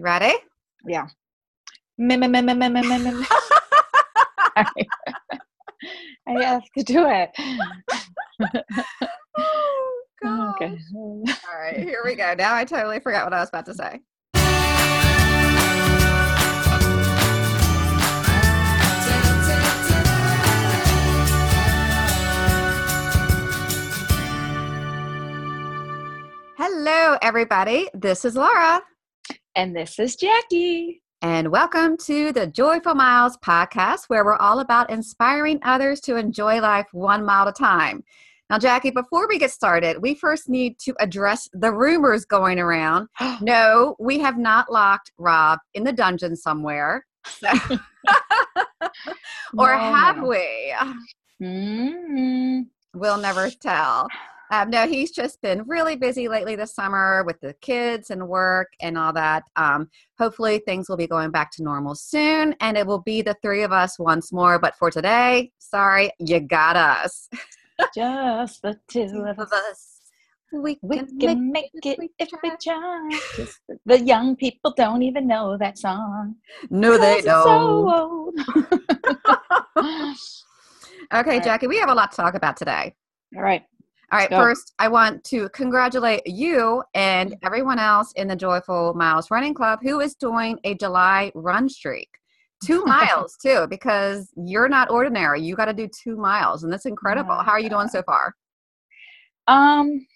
You ready? Yeah. I have to do it. Oh, God. Okay. All right, here we go. Now I totally forgot what I was about to say. Hello, everybody. This is Laura, And this is Jackey. and welcome to the Joyful Miles podcast, where we're all about inspiring others to enjoy life one mile at a time. Now, Jackey, before we get started, we first need to address the rumors going around No, we have not locked Rob in the dungeon somewhere. So- or No, have no. we? Mm. We'll never tell. Um, no, he's just been really busy lately this summer with the kids and work and all that. Um, hopefully, things will be going back to normal soon and it will be the three of us once more. But for today, sorry, you got us. Just the two of us. We We can, can make it if we try. The young people don't even know that song. No, they don't. so. Okay, right. Jackey, we have a lot to talk about today. All right. All right, go. first, I want to congratulate you and everyone else in the Joyful Miles Running Club who is doing a July run streak. Two miles, too, because you're not ordinary. You got to do two miles, and that's incredible. How are you doing so far? Um.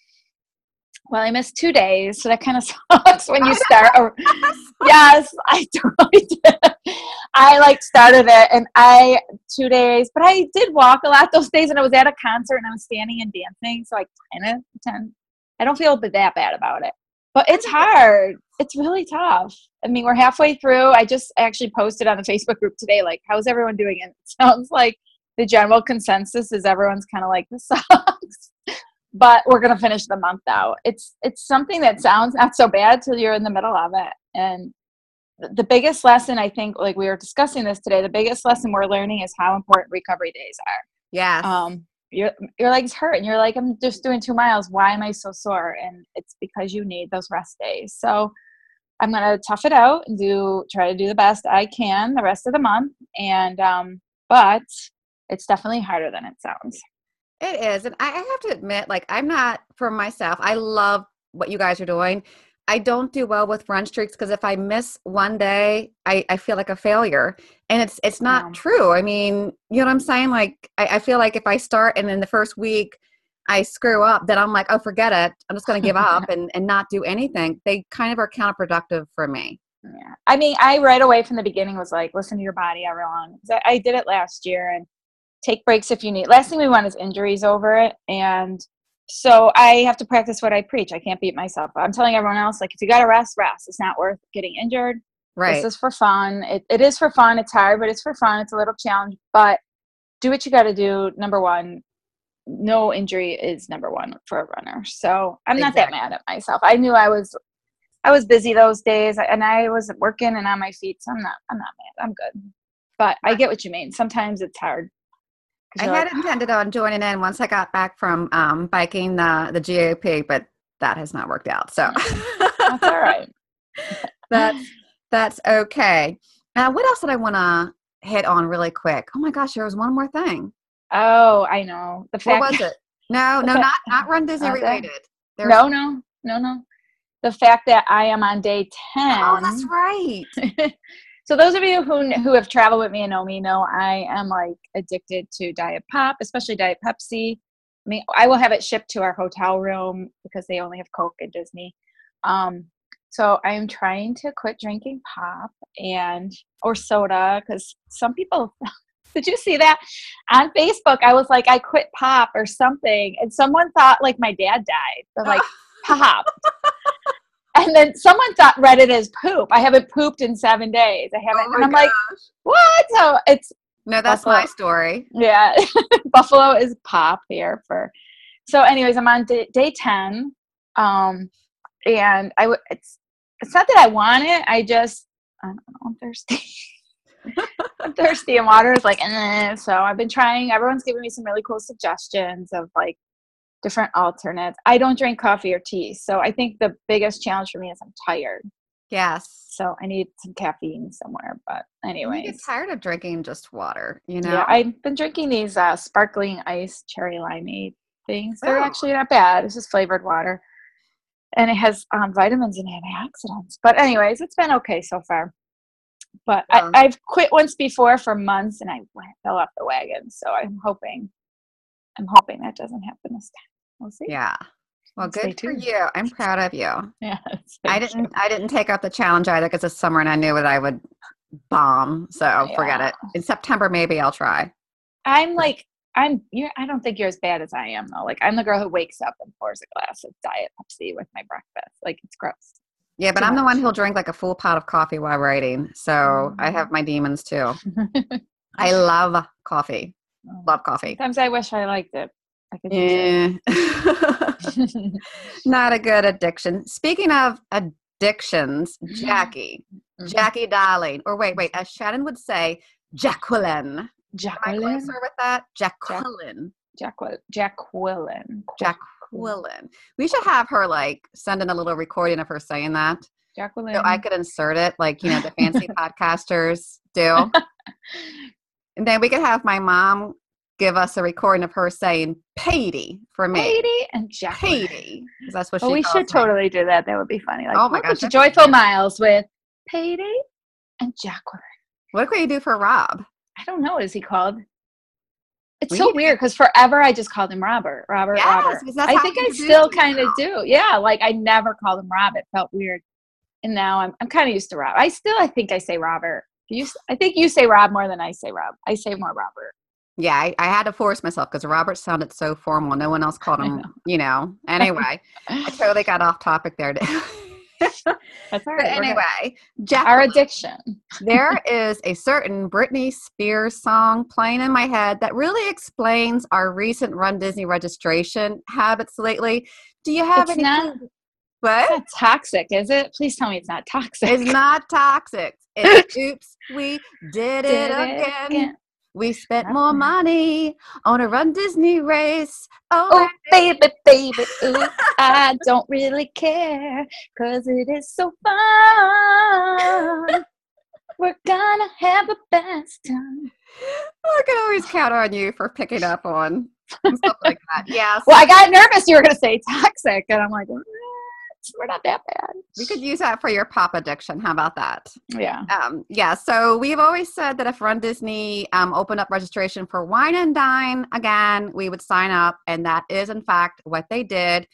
Well, I missed two days, so that kind of sucks when you start. or- yes, I totally did. I like started it, and I two days, but I did walk a lot those days, and I was at a concert and I was standing and dancing, so I kind of pretend I don't feel that bad about it. But it's hard. It's really tough. I mean, we're halfway through. I just actually posted on the Facebook group today, like, how's everyone doing? And it sounds like the general consensus is everyone's kind of like, this sucks but we're gonna finish the month out. It's it's something that sounds not so bad till you're in the middle of it. And the biggest lesson I think, like we were discussing this today, the biggest lesson we're learning is how important recovery days are. Yeah. Um, your your legs hurt, and you're like, I'm just doing two miles. Why am I so sore? And it's because you need those rest days. So I'm gonna tough it out and do try to do the best I can the rest of the month. And um, but it's definitely harder than it sounds. It is. And I have to admit, like, I'm not for myself. I love what you guys are doing. I don't do well with run streaks because if I miss one day, I, I feel like a failure. And it's it's not Yeah. true. I mean, you know what I'm saying? Like I, I feel like if I start and then the first week I screw up, then I'm like, oh forget it. I'm just gonna give up and, and not do anything. They kind of are counterproductive for me. Yeah. I mean, I right away from the beginning was like, listen to your body, everyone. I, I did it last year and take breaks if you need. Last thing we want is injuries over it. And so I have to practice what I preach. I can't beat myself. I'm telling everyone else, like, if you got to rest, rest. It's not worth getting injured. Right. This is for fun. It, it is for fun. It's hard, but it's for fun. It's a little challenge. But do what you got to do. Number one, no injury is number one for a runner. So I'm not that mad at myself. I knew I was I was busy those days and I was working and on my feet. So I'm not I'm not mad. I'm good. But I get what you mean. Sometimes it's hard. I had like, intended on joining in once I got back from um, biking the the GAP, but that has not worked out. So That's all right. that's that's okay. Now, what else did I want to hit on really quick? Oh my gosh, there was one more thing. Oh, I know. The fact What was it? No, no, not not Run Disney related. There's- No, no, no, no. The fact that I am on day 10. Oh, that's right. so those of you who who have traveled with me and know me know I am like addicted to Diet Pop, especially Diet Pepsi. I mean, I will have it shipped to our hotel room because they only have Coke at Disney. Um, so I am trying to quit drinking pop and or soda because some people. Did you see that on Facebook? I was like, I quit pop or something, and someone thought like my dad died. They're like, pop. And then someone thought read it as poop. I haven't pooped in seven days. I haven't. Oh and I'm like, what? So it's No, that's Buffalo. my story. yeah. Buffalo is pop here for. So, anyways, I'm on day, day ten, um, and I. It's it's not that I want it. I just I don't know. I'm thirsty. I'm thirsty, and water is like. Eh. So I've been trying. Everyone's giving me some really cool suggestions of like different alternates. I don't drink coffee or tea, so I think the biggest challenge for me is I'm tired. Yes. So I need some caffeine somewhere. But You anyways, get tired of drinking just water, you know? yeah, I've been drinking these uh, sparkling ice cherry limeade things. They're Oh. actually not bad. It's just flavored water, and it has um, vitamins and antioxidants. But anyways, it's been okay so far. But I, I've quit once before for months, and I fell off the wagon. So I'm hoping, I'm hoping that doesn't happen this time. We'll see. yeah. Well, Stay good for you. I'm proud of you. Yeah. I didn't. I didn't take up the challenge either because it's summer and I knew that I would bomb. So forget it. In September, maybe I'll try. I'm like I'm you're I don't think you're as bad as I am though. Like I'm the girl who wakes up and pours a glass of diet Pepsi with my breakfast. Like it's gross. Yeah, but Too I'm the one who'll drink like a full pot of coffee while writing. So I Mm. have my demons too. I love coffee. Love coffee. Sometimes I wish I liked it. Yeah. Not a good addiction. Speaking of addictions, Mm-hmm. Jackey, Jackey darling, or wait, wait, as Shannon would say, Jacqueline. Am I Jacqueline. closer with that? Jacqueline. Jacqueline. Jacqueline. Jacqueline. We should have her like send in a little recording of her saying that. Jacqueline. So I could insert it like, you know, the fancy podcasters do. And then we could have my mom give us a recording of her saying Patey for me. Katie and Jacqueline. 'cause That's what she Oh, we should me. totally do that. That would be funny. Like, Oh my gosh, to Joyful. Miles with Patty and Jacqueline. What could you do for Rob? I don't know. What is he called? It's We so weird because forever I just called him Robert. Robert. Yes, Robert. I think I still kind of do. Yeah, like I never called him Rob. It felt weird, and now I'm I'm kind of used to Rob. I still I think I say Robert. You, I think you say Rob more than I say Rob. I say more Robert. Yeah, I, I had to force myself because Robert sounded so formal. No one else called him, know. you know. Anyway, I totally got off topic there. That's all but right. anyway, Jack, our addiction. there is a certain Britney Spears song playing in my head that really explains our recent Run Disney registration habits lately. Do you have It's any? not, What? it's not toxic, is it? Please tell me it's not toxic. It's not toxic. It's oops, we did, it, Did it again. again. We spent more money on a Run Disney race. Oh, Oh, baby, baby, ooh, I don't really care because it is so fun. We're gonna have a best time. I can always count on you for picking up on stuff like that. Yes. Well, I got nervous you were gonna say toxic, and I'm like, "Eh, we're not that bad. we could use that for your pop addiction. How about that? Yeah. Um, yeah, so we've always said that if Run Disney um, opened up registration for Wine and Dine again, we would sign up. And that is, in fact, what they did.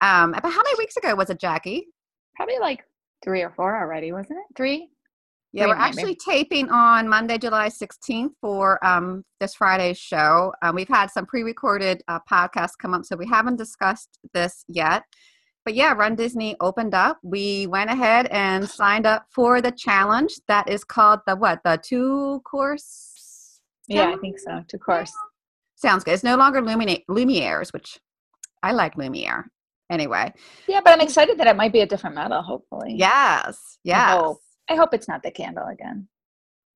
Um, about how many weeks ago was it, Jackey? Probably like three or four already, wasn't it? Three? Yeah, we're actually taping on Monday, July 16th for um, this Friday's show. Um, we've had some pre recorded uh, podcasts come up, so we haven't discussed this yet. But yeah, Run Disney opened up. We went ahead and signed up for the challenge that is called the what? The two course? Yeah, I think so. Two course. Sounds good. It's no longer Lumine- Lumieres, which I like Lumiere. Anyway, Yeah, but I'm excited that it might be a different medal, hopefully. yes, yes. hope. I hope it's not the candle again.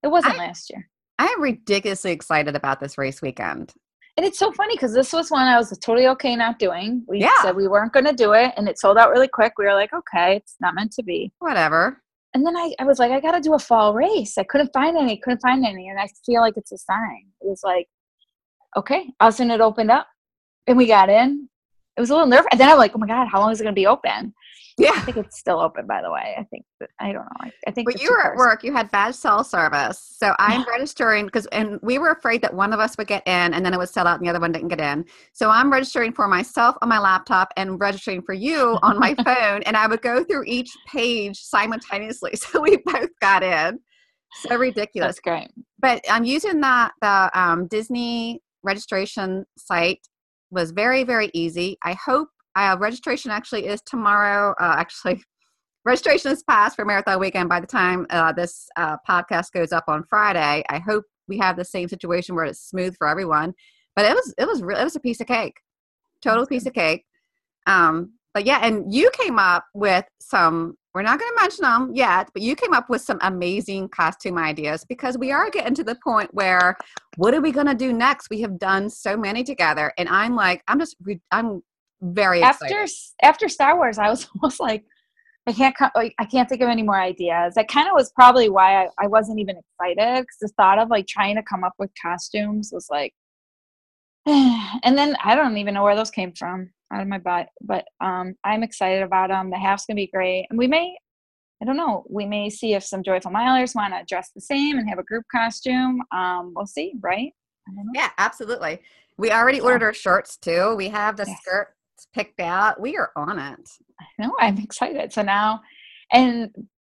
It wasn't I- last year. I am ridiculously excited about this race weekend. And it's so funny because this was one I was totally okay not doing. We Yeah. said we weren't going to do it, and it sold out really quick. We were like, okay, it's not meant to be. Whatever. And then I, I was like, I got to do a fall race. I couldn't find any, couldn't find any. And I feel like it's a sign. It was like, okay. All of a sudden it opened up and we got in. It was a little nerve. And then I'm like, oh my God, how long is it going to be open? Yeah, I think it's still open, by the way. I think, that, I don't know. I, I think But you were at work, you had bad cell service. So I'm registering because, and we were afraid that one of us would get in and then it would sell out and the other one didn't get in. So I'm registering for myself on my laptop and registering for you on my phone. And I would go through each page simultaneously. So we both got in. So ridiculous. That's great. But I'm using that, the um, Disney registration site was very, very easy. I hope uh, registration actually is tomorrow. Uh, actually, registration is passed for Marathon Weekend by the time uh, this uh, podcast goes up on Friday. I hope we have the same situation where it's smooth for everyone. But it was it was re- it was a piece of cake, total piece of cake. Um, but yeah, and you came up with some. We're not going to mention them yet, but you came up with some amazing costume ideas because we are getting to the point where what are we going to do next? We have done so many together, and I'm like, I'm just, re- I'm very excited. After, after Star Wars, I was almost like, I can't I can't think of any more ideas. That kind of was probably why I, I wasn't even excited because the thought of like trying to come up with costumes was like, and then I don't even know where those came from out of my butt. But um, I'm excited about them. The half's gonna be great, and we may, I don't know, we may see if some joyful milers want to dress the same and have a group costume. Um, we'll see, right? Yeah, absolutely. We already ordered our shirts too. We have the Yes. skirts picked out. We are on it. No, I'm excited. So now, and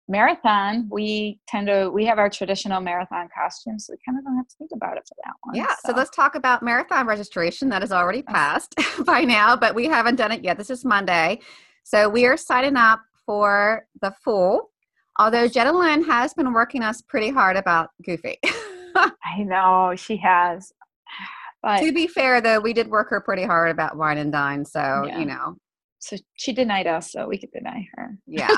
marathon, we tend to we have our traditional marathon costumes, so we kind of don't have to think about it for that one. Yeah, so let's talk about marathon registration. That has already passed by now, but we haven't done it yet. This is Monday. So we are signing up for the full, although Jenna Lynn has been working us pretty hard about Goofy. I know she has, but to be fair, though, we did work her pretty hard about wine and dine. So, Yeah. you know, so she denied us, so we could deny her. yeah.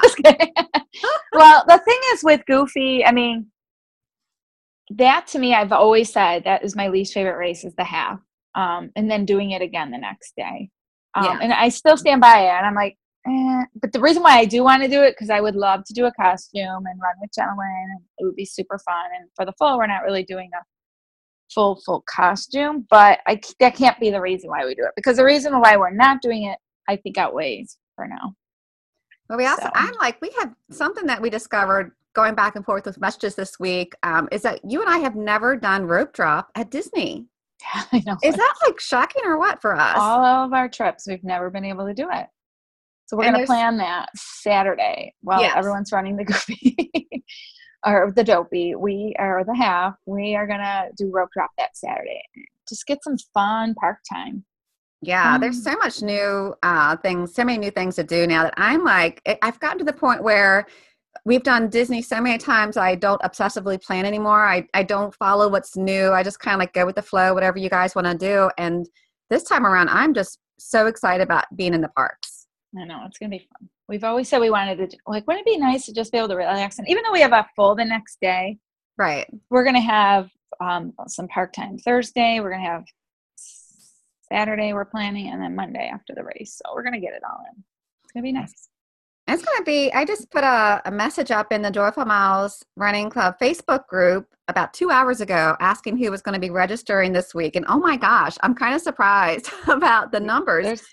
Well, the thing is with Goofy, I mean, that to me, I've always said that is my least favorite race is the half, um, and then doing it again the next day. Um, Yeah. And I still stand by it, and I'm like, eh. but the reason why I do want to do it because I would love to do a costume and run with Jenna Lynn, and it would be super fun. And for the full, we're not really doing a full full costume, but I that can't be the reason why we do it because the reason why we're not doing it, I think, outweighs for now. But we also, So- I'm like, we have something that we discovered going back and forth with messages this week um, is that you and I have never done rope drop at Disney. I know. Is that like shocking or what for us? all of our trips we've never been able to do it so we're going to plan that saturday while Yes. everyone's running the goofy or the dopey we are the half we are going to do rope drop that saturday just get some fun park time Yeah, there's Um, so much new uh, things, so many new things to do now that I'm like, I've gotten to the point where we've done Disney so many times I don't obsessively plan anymore. I, I don't follow what's new. I just kind of like go with the flow, whatever you guys want to do. And this time around, I'm just so excited about being in the parks. i know it's going to be fun we've always said we wanted to like wouldn't it be nice to just be able to relax and even though we have a full the next day Right. we're going to have um, some park time thursday we're going to have saturday we're planning and then monday after the race so we're going to get it all in it's going to be nice It's going to be, I just put a, a message up in the Joyful Miles Running Club Facebook group about two hours ago asking who was going to be registering this week. And oh my gosh, I'm kind of surprised about the numbers. There's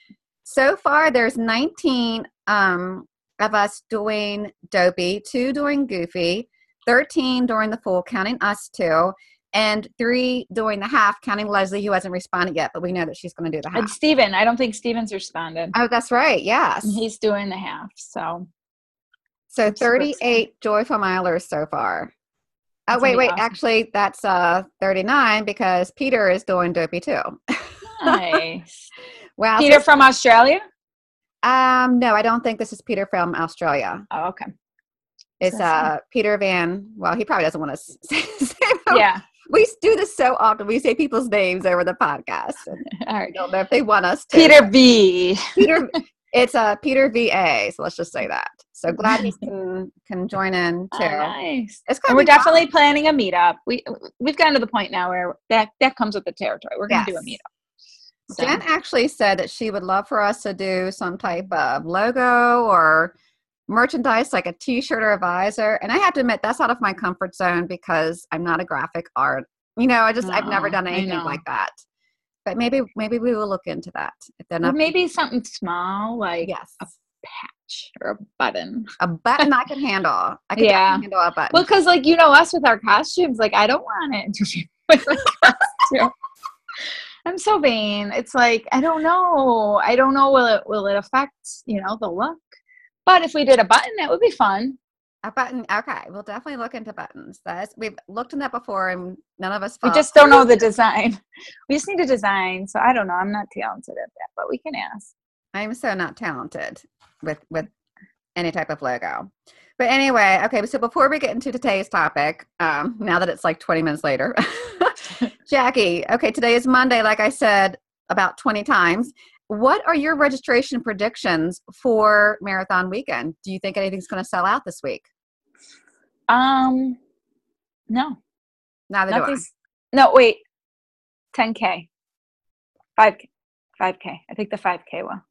So far, there's 19 um, of us doing Dopey, two doing Goofy, 13 during the full, counting us two, and three doing the half, counting Leslie, who hasn't responded yet, but we know that she's going to do the half. And. Steven, I don't think Steven's responded. Oh, that's right. Yes. And He's doing the half. So So I'm 38 joyful milers so far. Oh, That's wait, wait. awesome. Actually, that's uh 39 because Peter is doing Dopey too. nice. wow. Peter from Australia? um, no, I don't think this is Peter from Australia. Oh, okay. It's uh Peter Van. Well, he probably doesn't want to say. say Yeah. We do this so often. We say people's names over the podcast. All right. All I don't know if they want us to. Peter V. Peter. It's uh, Peter VA. So let's just say that. So glad you can can join in Oh, too. nice. It's And we're be fun. definitely planning a meetup. We we've gotten to the point now where that that comes with the territory. We're gonna do a meetup. So, Jen actually said that she would love for us to do some type of logo or merchandise like a t-shirt or a visor. And I have to admit that's out of my comfort zone because I'm not a graphic art. You know, I just I've never done anything like that. But maybe maybe we will look into that. If they're not maybe something small like yes. a patch or a button. A button I can handle. I can Yeah. handle a button. Well, because like you know us with our costumes, like I don't want it interfere with my costume. I'm so vain. It's like I don't know. I don't know. Will it will it affect you know the look? But if we did a button, that would be fun. a button. Okay, we'll definitely look into buttons. That's we've looked in that before, and none of us. We just don't know the design. We just need a design. So I don't know. I'm not talented at that, but we can ask. I'm so not talented with with any type of logo. But anyway, okay. So before we get into today's topic, um, now that it's like 20 minutes later, Jackey. Okay, today is Monday. Like I said about 20 times. What are your registration predictions for marathon weekend? Do you think anything's going to sell out this week? Um, no, Neither do I. No, wait. 10k, 5k, 5k. I think the 5k will.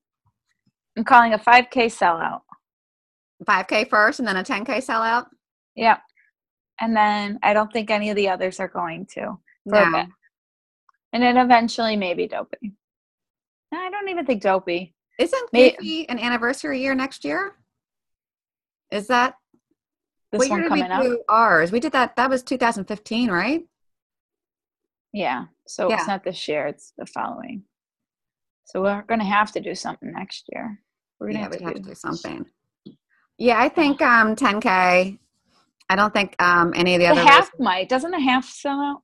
I'm calling a 5k sellout. 5K first and then a 10K sellout? Yeah. And then I don't think any of the others are going to No. And then eventually maybe Dopey. I don't even think Dopey. Isn't Goofy an anniversary year next year? Is that This what one year did coming we up. do ours? We did that. That was 2015, right? Yeah. So Yeah. it's not this year, it's the following. So we're gonna have to do something next year. We're gonna Yeah, to have do to do something. Yeah, I think um 10K. I don't think um any of the The other half races- might. Doesn't the half sell out?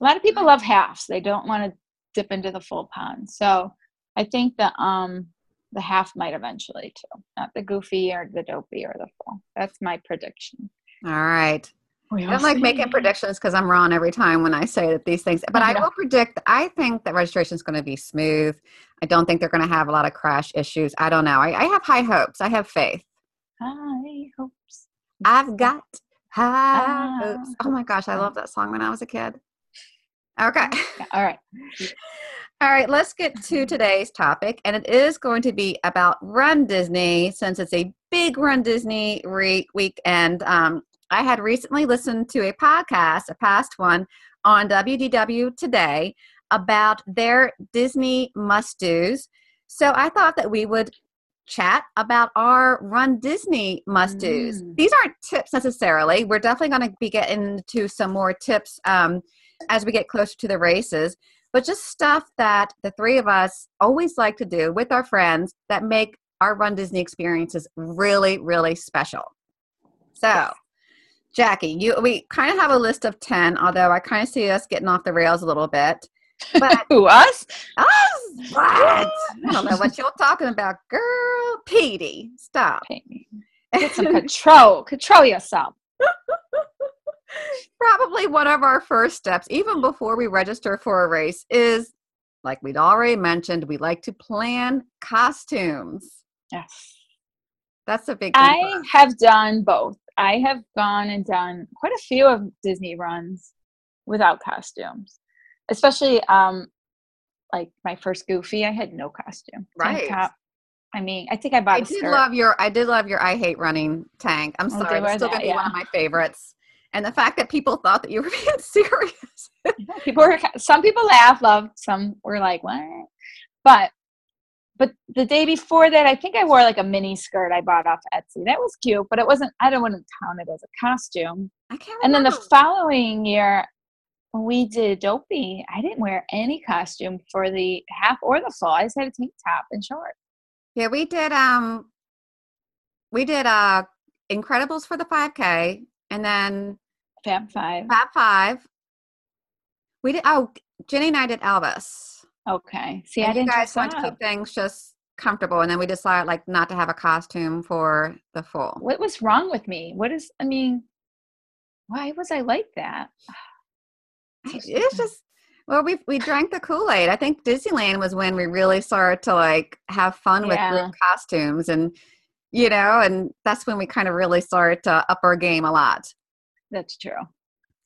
A lot of people love halves. They don't want to dip into the full pond. So I think the um the half might eventually too. Not the goofy or the dopey or the full. That's my prediction. All right. We I don't like making predictions because I'm wrong every time when I say that these things. But I I will predict. I think that registration is going to be smooth. I don't think they're going to have a lot of crash issues. I don't know. I, I have high hopes. I have faith. High hopes. I've got high Ah, hopes. Oh my gosh, I loved that song when I was a kid. Okay. Yeah, all right. All right, let's get to today's topic, and it is going to be about Run Disney since it's a big Run Disney re- weekend. Um, I had recently listened to a podcast, a past one, on WDW Today about their Disney must dos. So I thought that we would chat about our Run Disney must dos. Mm. These aren't tips necessarily. We're definitely going to be getting into some more tips um, as we get closer to the races but just stuff that the three of us always like to do with our friends that make our Run Disney experiences really, really special. So, Jackey, you we kind of have a list of 10, although I kind of see us getting off the rails a little bit. But Who us? us, what? I don't know what you're talking about, girl. Petey, stop. Me. Get some control. Control yourself. Probably one of our first steps, even before we register for a race, is like we'd already mentioned, we like to plan costumes. Yes. That's a big I have done both. I have gone and done quite a few of Disney runs without costumes, especially um, like my first Goofy. I had no costume. Right. I mean, I think I bought I did skirt. love your I did love your I hate running tank. I'm Oh, sorry, they it's still gonna be one of my favorites. And the fact that people thought that you were being serious. people were some people laughed, loved, some were like, "What?" But but the day before that, I think I wore like a mini skirt I bought off Etsy. That was cute, but it wasn't. I don't want to count it as a costume. I can't And then the following year, we did Dopey, I didn't wear any costume for the half or the full. I just had a tank top and shorts. yeah, we did um we did uh Incredibles for the 5K and then Fab Five. Fab Five. We did oh Jenny and I did Elvis. Okay. See, and I you didn't guys dress wanted to keep things just comfortable and then we decided like not to have a costume for the full. What was wrong with me? What is? I mean, why was I like that? It's just well, we we drank the Kool Aid. I think Disneyland was when we really started to like have fun with group costumes, and you know, and that's when we kind of really started to up our game a lot. That's true.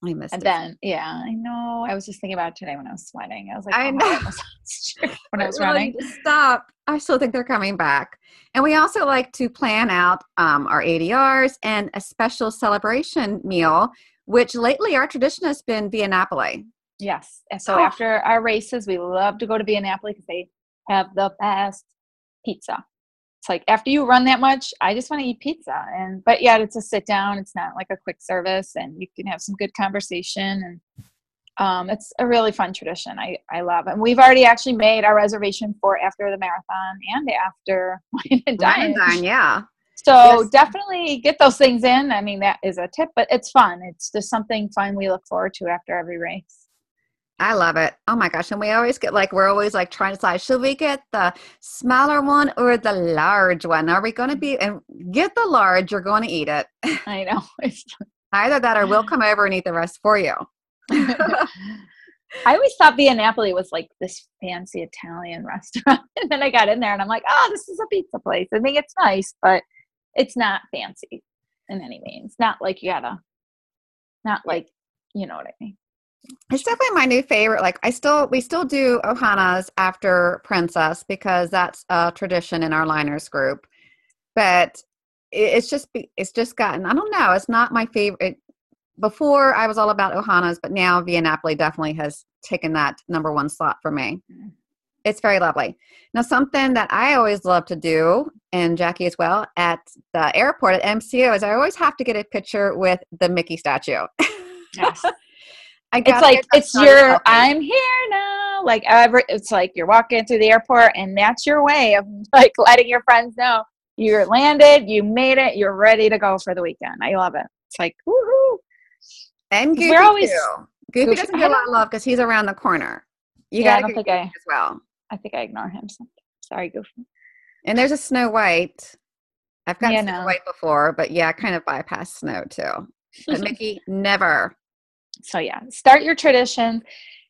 I missed it. And it. then, yeah, I know. I was just thinking about it today when I was sweating. I was like, I oh, know. that when I was running. stop. I still think they're coming back, and we also like to plan out um, our ADRs and a special celebration meal. Which lately our tradition has been Via Napoli. Yes. And so Oh. after our races, we love to go to Via Napoli because they have the best pizza. It's like after you run that much, I just want to eat pizza. And but yeah it's a sit down. It's not like a quick service, and you can have some good conversation. And um, it's a really fun tradition. I I love it. And we've already actually made our reservation for after the marathon and after Wine and Dine. Dine, yeah. So Yes. definitely get those things in. I mean, that is a tip, but it's fun. It's just something fun we look forward to after every race. I love it. Oh my gosh. And we always get like, we're always like trying to decide, should we get the smaller one or the large one? Are we going to be, and get the large, you're going to eat it. I know. Either that or we'll come over and eat the rest for you. I always thought Via Napoli was like this fancy Italian restaurant. And then I got in there and I'm like, oh, this is a pizza place. I think it's nice, but it's not fancy in any means. Not like you gotta, not like, you know what I mean. It's definitely my new favorite. Like I still, we still do Ohana's after Princess because that's a tradition in our liners group. But it's just it's just gotten. I don't know. It's not my favorite. Before I was all about Ohana's, but now Via Napoli definitely has taken that number one slot for me. Mm. It's very lovely. Now, something that I always love to do, and Jackey as well, at the airport at MCO is I always have to get a picture with the Mickey statue. Yes. I it's like it's your i'm here now like every it's like you're walking through the airport and that's your way of like letting your friends know you're landed you made it you're ready to go for the weekend i love it it's like woohoo and Goofy we're always- too. Goofy, Goofy- doesn't get a lot of love because he's around the corner. You Yeah, I gotta don't think I- as well. i think i ignore him sometimes sorry goofy And there's a Snow White. I've gotten Yeah, Snow no. White before, but yeah, I kind of bypass Snow too. But Mickey, never. So yeah start your tradition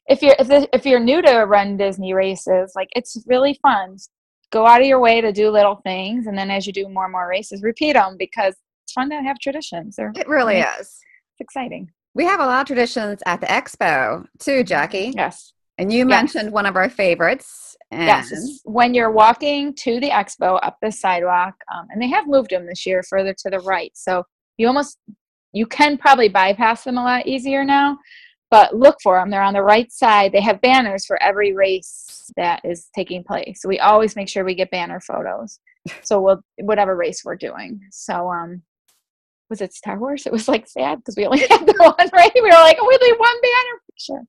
if you're if, the, if you're new to run disney races like it's really fun go out of your way to do little things and then as you do more and more races repeat them because it's fun to have traditions they're It really is. it's exciting We have a lot of traditions at the expo too, Jackey. yes And you Yes. mentioned one of our favorites. And Yes, when you're walking to the expo up the sidewalk, um, and they have moved them this year further to the right. So you almost you can probably bypass them a lot easier now. But look for them; they're on the right side. They have banners for every race that is taking place. So we always make sure we get banner photos. So we'll whatever race we're doing. So um, was it Star Wars? It was like sad because we only had the one right. We were like, oh, we need one banner picture.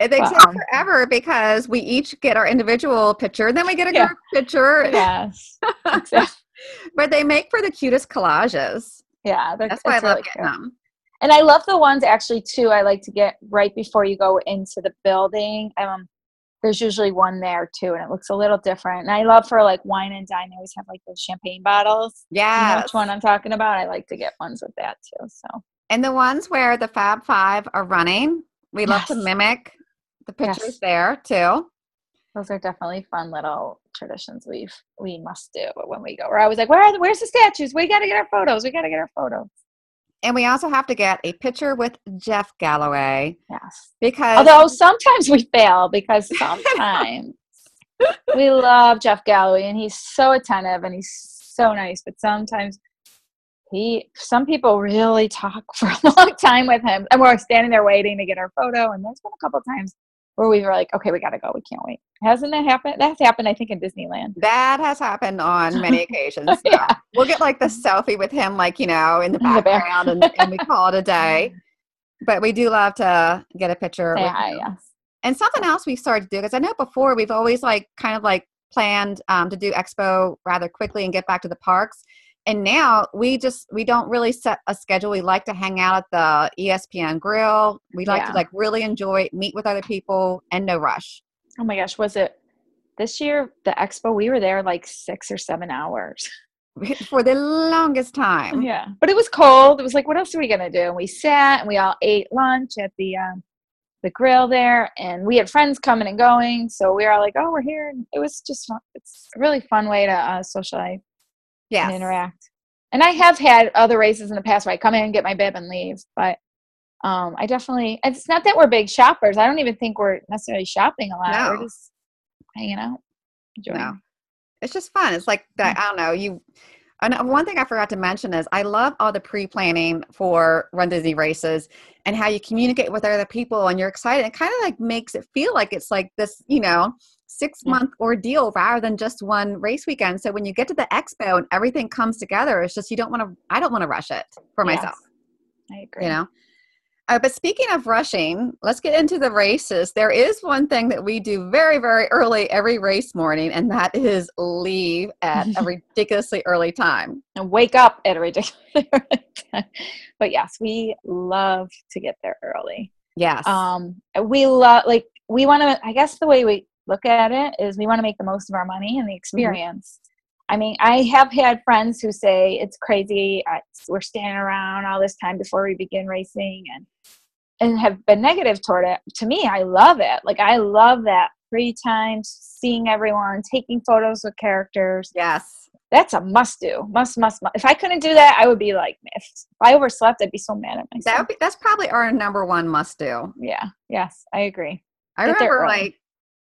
it they Well, um, forever because we each get our individual picture, then we get a Yeah. group picture. Yes, exactly. But they make for the cutest collages. Yeah, That's why I love really getting cute. them. And I love the ones actually too. I like to get right before you go into the building. Um, there's usually one there too, and it looks a little different. And I love for like wine and dine. They always have like those champagne bottles. You know which one I'm talking about? I like to get ones with that too. So And the ones where the Fab Five are running, we love to mimic the Yes. pictures there too. Those are definitely fun little traditions we've we must do when we go. Where I was like, where are the, where's the statues? We got to get our photos. We got to get our photos. And we also have to get a picture with Jeff Galloway Yes. because Although sometimes we fail because sometimes we love Jeff Galloway and he's so attentive and he's so nice, but sometimes he some people really talk for a long time with him and we're standing there waiting to get our photo and there's been a couple times where we were like, okay, we gotta go, we can't wait. Hasn't that happened? That's happened, I think, in Disneyland. that has happened on many occasions. so Yeah. We'll get like the selfie with him, like, you know, in the In the back. background and, and we call it a day. But we do love to get a picture. Say hi, him. yes. And something else we've started to do, because I know before we've always like kind of like planned um, to do expo rather quickly and get back to the parks. And now we just we don't really set a schedule. We like to hang out at the ESPN grill. We like to like really enjoy, meet with other people, and no rush. Oh my gosh, was it this year the expo? We were there like six or seven hours. For the longest time. Yeah, but it was cold. It was like, what else are we gonna do? And we sat and we all ate lunch at the um, the grill there, and we had friends coming and going. So we were all like, oh, we're here. And it was just fun. It's a really fun way to uh, socialize Yes. and interact. And I have had other races in the past where I come in and get my bib and leave, but um, I definitely. It's not that we're big shoppers. I don't even think we're necessarily shopping a lot. No. We're just hanging out, enjoying. No. It's just fun. It's like that. Mm. I don't know. You. And one thing I forgot to mention is I love all the pre-planning for Run Disney races and how you communicate with other people and you're excited. It kind of like makes it feel like it's like this, you know, six Yeah. month ordeal rather than just one race weekend. So when you get to the expo and everything comes together, it's just you don't want to. I don't want to rush it for Yes, myself. I agree. You know. Uh, but speaking of rushing, let's get into the races. There is one thing that we do very, very early every race morning, and that is leave at a ridiculously early time. and wake up at a ridiculously early time. But yes, we love to get there early. Yes. Um, we love like we want to. I guess the way we look at it is we want to make the most of our money and the mm-hmm. experience. I mean, I have had friends who say it's crazy. We're standing around all this time before we begin racing, and and have been negative toward it. To me, I love it. Like I love that free time, seeing everyone, taking photos with characters yes. that's a must do. Must, must, must. If I couldn't do that, I would be like, if I overslept, I'd be so mad at That myself. would be, that's probably our number one must do. yeah. Yes, I agree. I Get remember like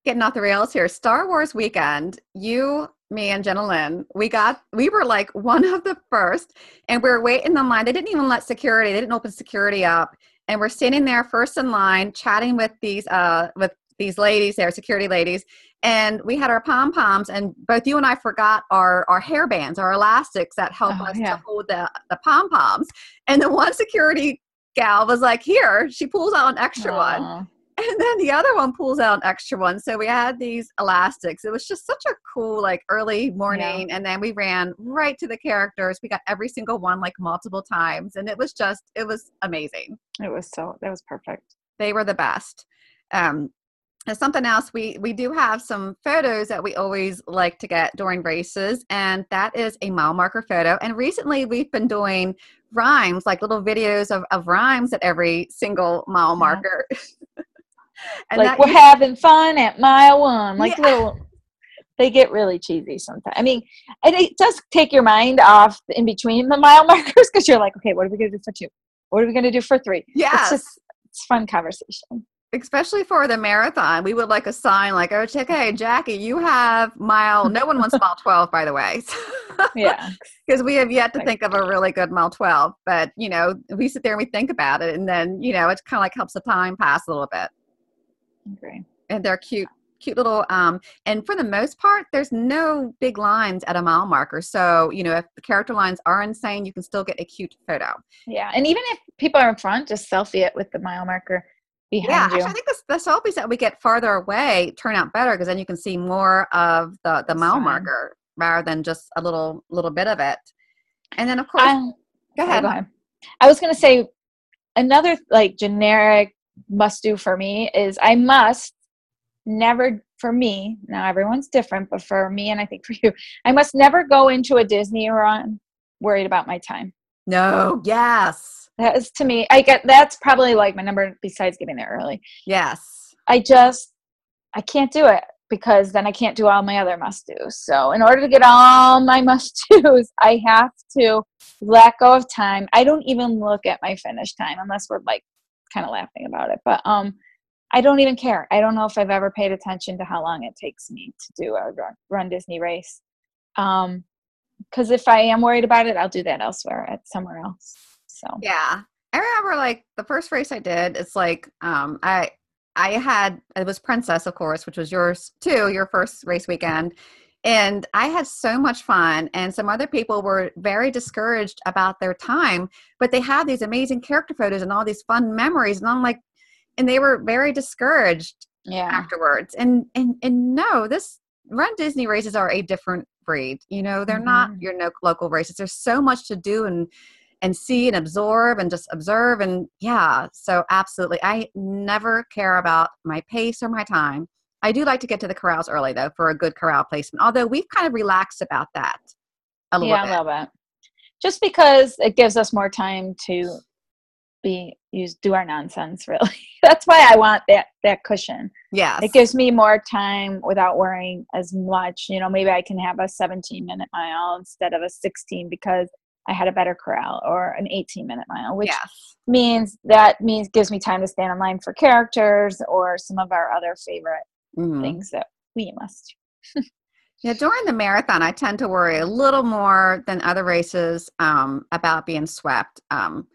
getting off the rails here. Star Wars weekend, you me and Jenna Lynn, we got we were like one of the first, and we were waiting in line. They didn't even let security. They didn't open security up, and we're standing there first in line, chatting with these uh with these ladies there, security ladies, and we had our pom poms, and both you and I forgot our our hair bands, our elastics that help Oh, us yeah. to hold the the pom poms. And the one security gal was like, "Here," she pulls out an extra one. And then the other one pulls out an extra one. So we had these elastics. It was just such a cool, like early morning. And then we ran right to the characters. We got every single one like multiple times. And it was just, it was amazing. It was so that was perfect. They were the best. Um, and something else, we we do have some photos that we always like to get during races, and that is a mile marker photo. And recently, we've been doing rhymes, like little videos of, of rhymes at every single mile Yeah. marker. and like we're having fun at mile one. Like Yeah. little they get really cheesy sometimes. I mean, and it does take your mind off in between the mile markers because you're like, okay, what are we gonna do for two? What are we gonna do for three? Yeah, It's just it's fun conversation. especially for the marathon, we would like a sign like, oh, okay, Jackey, you have mile. No one wants mile twelve, by the way, Yeah. because we have yet to think of a really good mile twelve. But you know, we sit there and we think about it, and then you know, it kind of like helps the time pass a little bit. Agree. And they're cute, cute little. Um, and for the most part, there's no big lines at a mile marker. So you know, if the character lines are insane, you can still get a cute photo. Yeah. And even if people are in front, just selfie it with the mile marker behind Yeah, you. actually, I think the, the selfies that we get farther away turn out better because then you can see more of the the mile marker rather than just a little little bit of it. And then of course, I, go ahead. go ahead. I was gonna say another like generic must do for me is I must never for me now everyone's different but for me and I think for you I must never go into a Disney run worried about my time. No, yes, That is to me I get that's probably like my number besides getting there early. yes, I just I can't do it because then I can't do all my other must do's. So in order to get all my must do's, I have to let go of time. I don't even look at my finish time unless we're like kind of laughing about it. But um I don't even care. I don't know if I've ever paid attention to how long it takes me to do a run, Disney race. Um because if I am worried about it, I'll do that elsewhere at somewhere else. So yeah. I remember like the first race I did. It's like um, I I had it was Princess, of course, which was yours too, your first race weekend. And I had so much fun, and some other people were very discouraged about their time, but they had these amazing character photos and all these fun memories. And I'm like, and they were very discouraged yeah. afterwards. And and and no, this run Disney races are a different breed. You know, they're not Mhm. your no local races. There's so much to do and and see and absorb and just observe and yeah. So absolutely, I never care about my pace or my time. I do like to get to the corrals early though for a good corral placement. Although we've kind of relaxed about that a little yeah, bit. a little bit. Just because it gives us more time to be use do our nonsense. Really, that's why I want that that cushion. yes. It gives me more time without worrying as much. You know, maybe I can have a 17 minute mile instead of a 16 because I had a better corral or an 18 minute mile, which yes. means that means gives me time to stand in line for characters or some of our other favorite Mhm. things that we must. Yeah, during the marathon, I tend to worry a little more than other races um, about being swept. Um,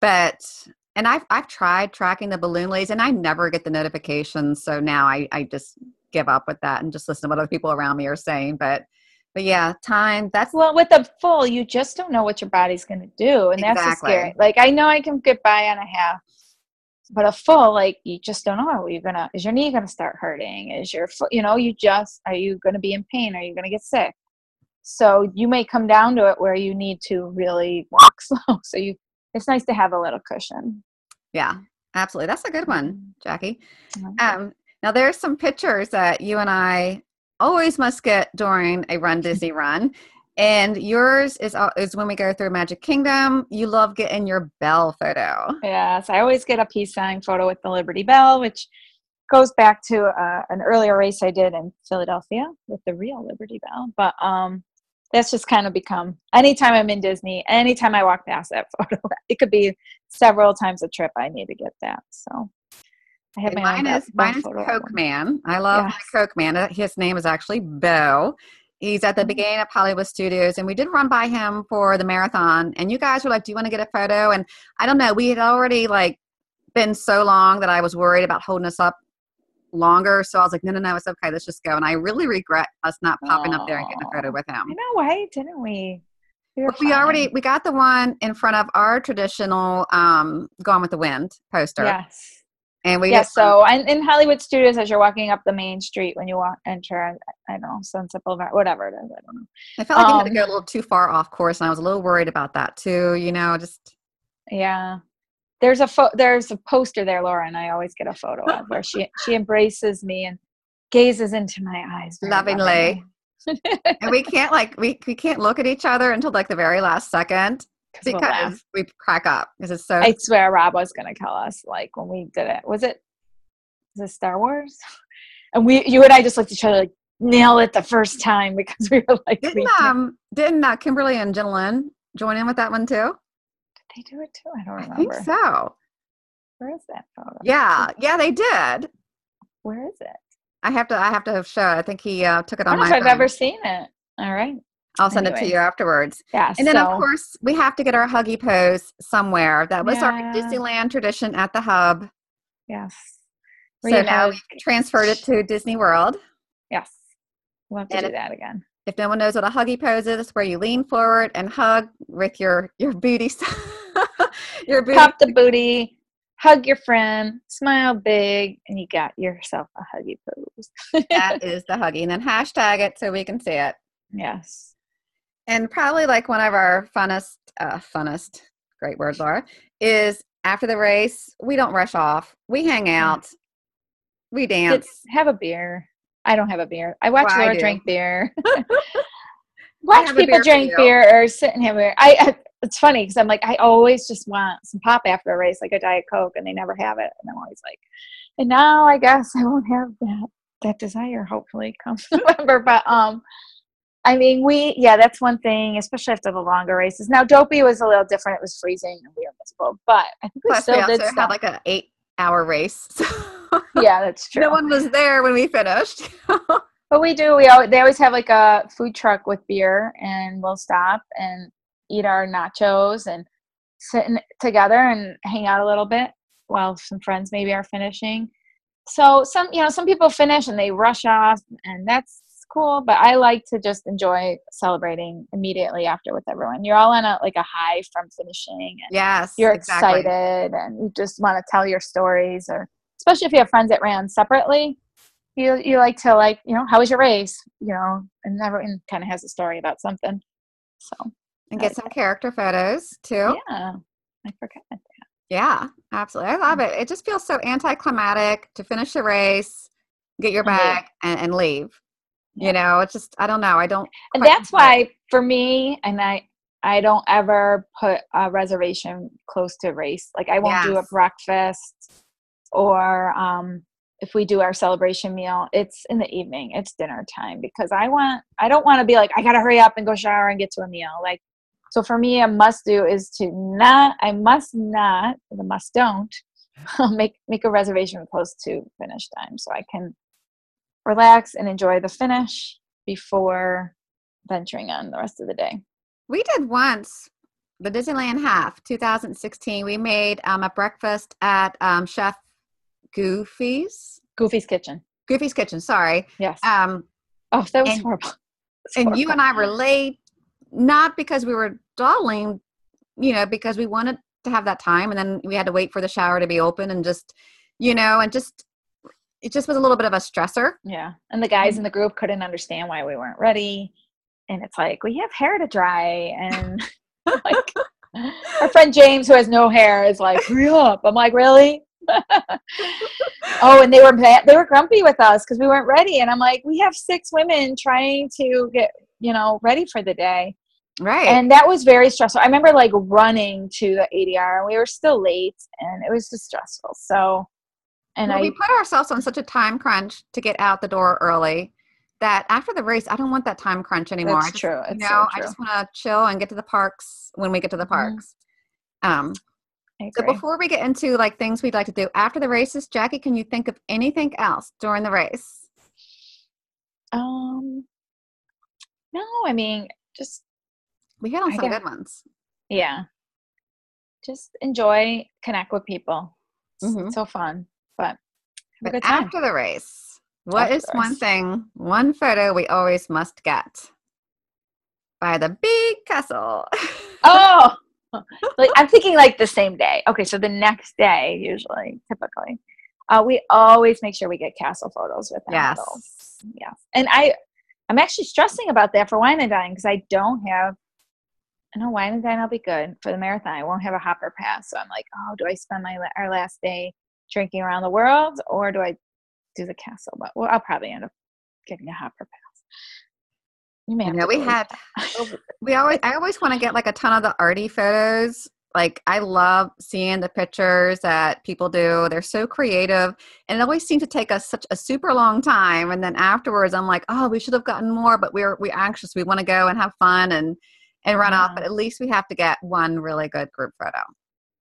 but and I've I've tried tracking the balloon ladies, and I never get the notifications. So now I I just give up with that and just listen to what other people around me are saying. But but yeah, time that's Well, with a full, you just don't know what your body's going to do, and that's scary. Like I know I can get by on a half, but a full, like you just don't know. Are you gonna? Is your knee gonna start hurting? Is your foot? You know, you just are you gonna be in pain? Are you gonna get sick? So you may come down to it where you need to really walk slow. So you, it's nice to have a little cushion. yeah, absolutely. That's a good one, Jackey. Um, now there's some pictures that you and I always must get during a Run Disney run. And yours is is when we go through Magic Kingdom. You love getting your bell photo. Yes, I always get a peace sign photo with the Liberty Bell, which goes back to uh, an earlier race I did in Philadelphia with the real Liberty Bell. But um, that's just kind of become anytime I'm in Disney, anytime I walk past that photo, it could be several times a trip. I need to get that. So I have my mine is mine is Coke. Man. I love Yes. Coke Man. His name is actually Bo, He's at the Mhm. beginning of Hollywood Studios, and we did run by him for the marathon. And you guys were like, "Do you want to get a photo?" And I don't know, we had already like been so long that I was worried about holding us up longer. So I was like, "No, no, no, it's okay. Let's just go." And I really regret us not popping up there and getting a photo with him. know, why didn't we? We, we already we got the one in front of our traditional um, "Gone with the Wind" poster, Yes. And we yeah, um, so and in Hollywood Studios, as you're walking up the main street when you walk enter, I I don't know Sunset Boulevard, whatever it is, I don't know. I felt like we had to um, go a little too far off course, and I was a little worried about that too. You know, just Yeah, there's a pho- there's a poster there, Laura, and I always get a photo of where she she embraces me and gazes into my eyes very Lovingly. and we can't like we we can't look at each other until like the very last second 'Cause we'll we crack up because it's so I swear Rob was gonna kill us like when we did it. Was it was it Star Wars? And we you and I just looked at each other like nail it the first time because we were like didn't um didn't uh, Kimberly and Jenna Lynn join in with that one too? did they do it too? I don't I think remember. so. Where is that photo? Yeah, yeah, they did. Where is it? I have to I have to show. it. I think he uh, took it I on don't my. know if I've phone. ever seen it. All right. I'll send it to you afterwards. Yeah. And then so, of course we have to get our huggy pose somewhere. That was our Disneyland tradition at the hub. yes. So now hug. we've transferred it to Disney World. Yes. We'll have to And do that again. If no one knows what a huggy pose is, it's where you lean forward and hug with your your booty, your booty. Pop the booty, hug your friend, smile big, and you got yourself a huggy pose. that is the huggy, and then hashtag it so we can see it. yes. And probably like one of our funnest, uh, funnest, great word, Laura, is after the race, we don't rush off. We hang out, we dance. It's- have a beer. I don't have a beer. I watch Well, Laura do. drink beer. watch people beer drink beer or sit and have beer. I, I it's funny because I'm like I always just want some pop after a race, like a diet coke, and they never have it, and I'm always like, and now I guess I won't have that that desire. Hopefully, come November. But um, I mean, we yeah, that's one thing, especially after the longer races. Now, Dopey was a little different; it was freezing and we were miserable, but I think we Plus, we still also did had stuff. like an eight-hour race. yeah, that's true. no one was there when we finished. But we do. We always, they always have like a food truck with beer, and we'll stop and eat our nachos and sit in, together and hang out a little bit while some friends maybe are finishing. So some, you know, some people finish and they rush off, and that's cool. But I like to just enjoy celebrating immediately after with everyone. You're all on a like a high from finishing, and yes, you're exactly. excited, and you just want to tell your stories, or especially if you have friends that ran separately you you like to like you know how was your race you know and everyone kind of has a story about something so And get some character photos too. yeah i forgot that. Yeah, absolutely. I love it. It just feels so anticlimactic to finish the race, get your bag, and, and leave. Yeah. You know, it's just I don't know. I don't. and that's enjoy it. why for me and i i don't ever put a reservation close to race like i won't do a breakfast or um if we do our celebration meal it's in the evening it's dinner time because i want i don't want to be like i gotta hurry up and go shower and get to a meal like so for me a must do is to not i must not the must don't make make a reservation close to finish time so i can relax and enjoy the finish before venturing on the rest of the day. We did once the Disneyland half 2016. We made um, a breakfast at um, Chef Goofy's? Goofy's kitchen. Goofy's Kitchen. Sorry, yes. Um, oh that was and- horrible. And you and I were late, not because we were dawdling, you know, because we wanted to have that time, and then we had to wait for the shower to be open, and just, you know, and just it just was a little bit of a stressor. Yeah. And the guys in mm-hmm. the group couldn't understand why we weren't ready. And it's like, we have hair to dry. And like, our friend James, who has no hair, is like, hurry up. I'm like, really? oh, and they were they were grumpy with us because we weren't ready. And I'm like, we have six women trying to get, you know, ready for the day. Right. And that was very stressful. I remember like running to the ADR and we were still late and it was just stressful. So, and well, I, we put ourselves on such a time crunch to get out the door early that after the race, I don't want that time crunch anymore. That's true. You know, so I just want to chill and get to the parks when we get to the Mhm. parks. Um, so before we get into like things we'd like to do after the races, Jackey, can you think of anything else during the race? Um, No, I mean, just We hit on I some got- good ones. yeah. Just enjoy, connect with people. It's Mhm. so fun. But But after the race, what After is one race. thing, one photo we always must get? By the big castle. oh like i'm thinking like the same day okay so the next day usually typically uh, we always make sure we get castle photos with models. yes. yes and i i'm actually stressing about that for wine and dine because i don't have I know wine and dine i'll be good for the marathon i won't have a hopper pass so i'm like oh do i spend my la- our last day drinking around the world or do i do the castle but well i'll probably end up getting a hopper pass you may have know to we had oh, we always I always want to get like a ton of the arty photos. Like I love seeing the pictures that people do. They're so creative and it always seems to take us such a super long time and then afterwards I'm like, "Oh, we should have gotten more, but we're we anxious. We want to go and have fun and and run off, but at least we have to get one really good group photo."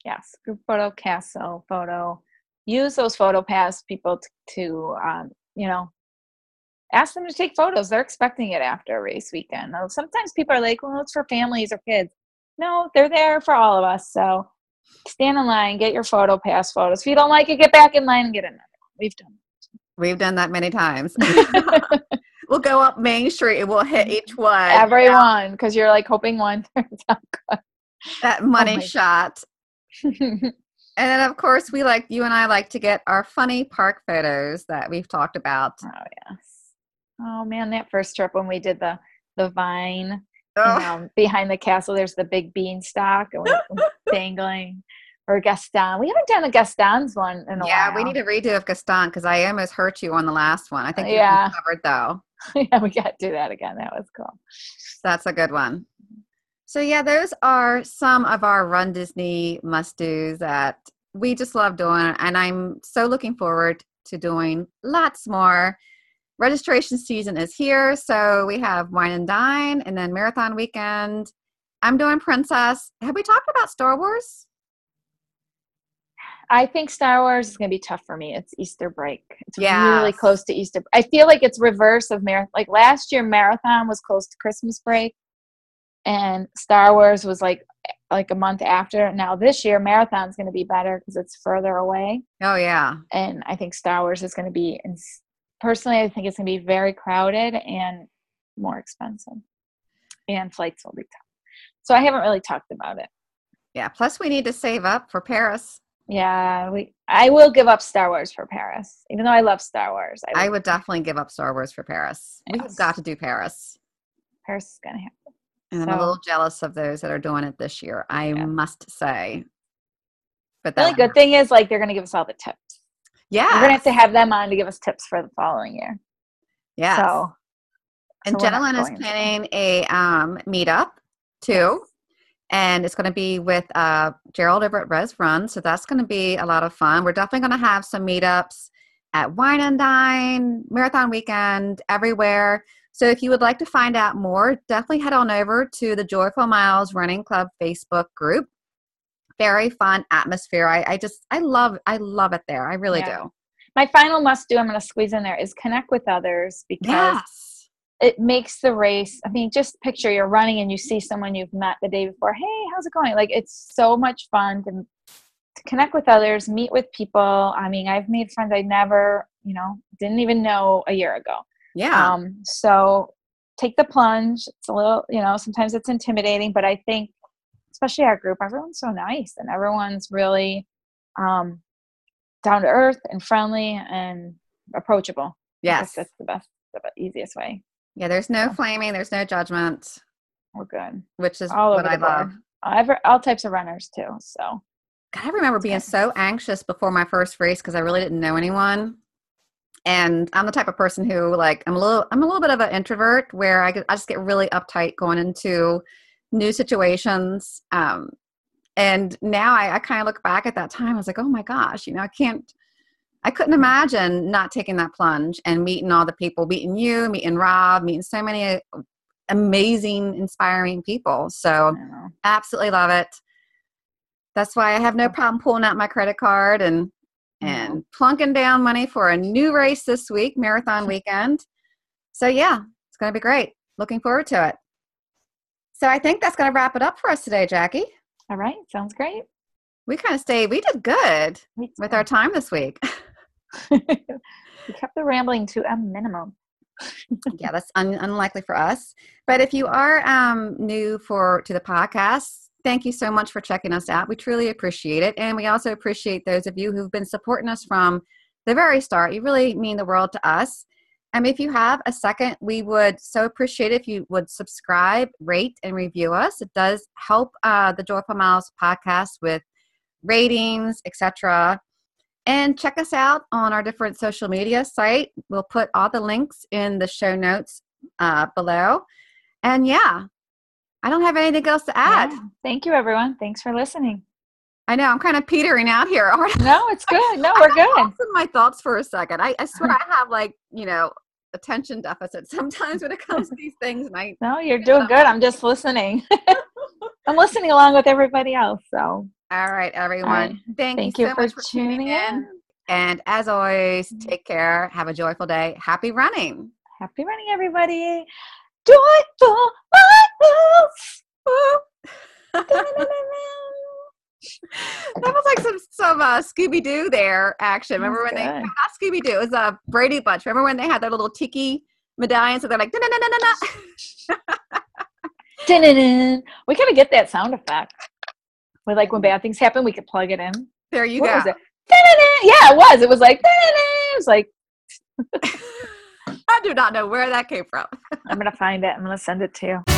yes group photo castle photo use those photo pass people t- to um, you know ask them to take photos. They're expecting it after a race weekend. Now, sometimes people are like well it's for families or kids. No they're there for all of us. So stand in line get your photo pass photos. If you don't like it get back in line and get another one. We've done We've done that many times. we'll go up Main Street and we'll hit each one. everyone because you're like hoping one turns out good. That money my- shot. And then, of course, we like you and I like to get our funny park photos that we've talked about. oh yes oh man that first trip when we did the the vine Oh, you know, behind the castle, there's the big beanstalk and dangling. Or Gaston. We haven't done a Gaston's one in a yeah, while. we need to redo of Gaston because I almost hurt you on the last one. I think you Yeah. covered though. yeah, we got to do that again. That was cool. That's a good one. So yeah, those are some of our runDisney must dos that we just love doing, and I'm so looking forward to doing lots more. Registration season is here, so we have Wine and Dine, and then Marathon Weekend. I'm doing Princess. Have we talked about Star Wars? I think Star Wars is going to be tough for me. It's Easter break. It's really close to Easter. I feel like it's reverse of marathon. Like last year, marathon was close to Christmas break, and Star Wars was like like a month after. Now this year, marathon's going to be better because it's further away. Oh yeah, and I think Star Wars is going to be. ins- Personally, I think it's going to be very crowded and more expensive, and flights will be tough. So I haven't really talked about it. yeah. Plus, we need to save up for Paris. Yeah, we. I will give up Star Wars for Paris, even though I love Star Wars. I, I would definitely give up Star Wars for Paris. We have got to do Paris. Paris is going to happen. And I'm a little jealous of those that are doing it this year, I Yeah. must say. But The only good thing is like they're going to give us all the tips. yeah, We're going to have to have them on to give us tips for the following year. yeah. So and so we're not Gentleman is planning a um, meetup too, and it's going to be with uh, Gerald over at Res Run, so that's going to be a lot of fun. We're definitely going to have some meetups at Wine and Dine, Marathon Weekend, everywhere. So if you would like to find out more, definitely head on over to the Joyful Miles Running Club Facebook group. Very fun atmosphere. I, I just I love I love it there. I really Yeah. do. my final must do I'm going to squeeze in there is connect with others because Yes. it makes the race i mean just picture you're running and you see someone you've met the day before hey how's it going like it's so much fun to, to connect with others meet with people i mean i've made friends i never you know didn't even know a year ago Yeah. um so take the plunge it's a little you know sometimes it's intimidating but i think especially our group everyone's so nice and everyone's really um down to earth and friendly and approachable yes. that's the best the easiest way Yeah, there's no flaming, there's no judgment, we're good which is all what I love. Ever, all types of runners too. So God, I remember being so anxious before my first race because I really didn't know anyone. And I'm the type of person who like I'm a little I'm a little bit of an introvert where I get I just get really uptight going into new situations. Um, and now I, I kind of look back at that time. I was like, oh my gosh, you know, I can't. I couldn't imagine not taking that plunge and meeting all the people, meeting you, meeting Rob, meeting so many amazing, inspiring people. So absolutely love it. That's why I have no problem pulling out my credit card and. And plunking down money for a new race this week, marathon weekend. So yeah, it's going to be great. looking forward to it. So I think that's going to wrap it up for us today, Jackey. All right, sounds great. We kind of stayed, we did good with our time this week. we kept the rambling to a minimum. yeah, that's un- unlikely for us. But if you are um, new for to the podcast, thank you so much for checking us out. We truly appreciate it, and we also appreciate those of you who've been supporting us from the very start. You really mean the world to us. And if you have a second, we would so appreciate if you would subscribe, rate, and review us. It does help uh, the Joyful Miles podcast with ratings, etc. And check us out on our different social media site. We'll put all the links in the show notes uh, below. And yeah, I don't have anything else to add. Yeah. Thank you, everyone. Thanks for listening. I know I'm kind of petering out here. no, it's good. No, we're good. my thoughts for a second. I, I swear I have like you know attention deficit sometimes when it comes to these things. And I no, you're doing good. I'm just listening. I'm listening along with everybody else. So all right, everyone. All right. Thank, Thank, you, so much for tuning in. in. And as always, mm-hmm. take care. Have a joyful day. Happy running. Happy running, everybody. Joyful that was like some some uh, Scooby Doo there action. Remember when good. they not Scooby Doo? It was a uh, Brady Bunch. Remember when they had their little tiki medallions? So they're like, na na na na na. We gotta get that sound effect. With like when bad things happen, we could plug it in. There you what go. Yeah, it was. It was like it was like. I do not know where that came from. I'm gonna find it. I'm gonna send it to you.